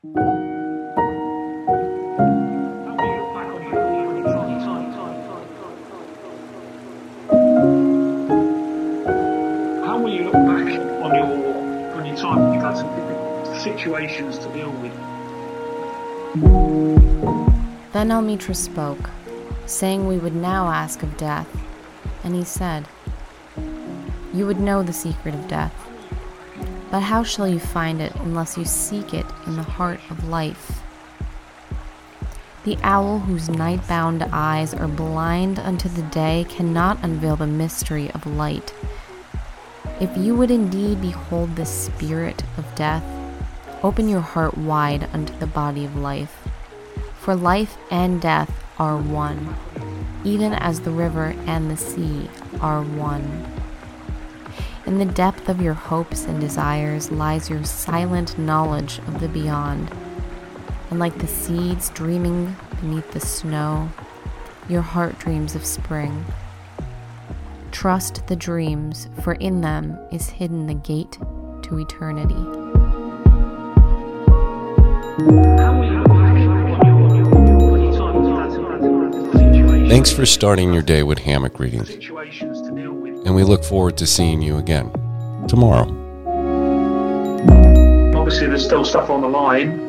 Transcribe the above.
How will you look back on your on your time? You've some situations to deal with. Then Almitra spoke, saying we would now ask of death. And he said, You would know the secret of death. But how shall you find it unless you seek it in the heart of life? The owl whose night bound eyes are blind unto the day cannot unveil the mystery of light. If you would indeed behold the spirit of death, open your heart wide unto the body of life. For life and death are one, even as the river and the sea are one. In the depth of your hopes and desires lies your silent knowledge of the beyond. And like the seeds dreaming beneath the snow, your heart dreams of spring. Trust the dreams, for in them is hidden the gate to eternity. Thanks for starting your day with hammock reading, situations to deal with. and we look forward to seeing you again tomorrow. Obviously, there's still stuff on the line.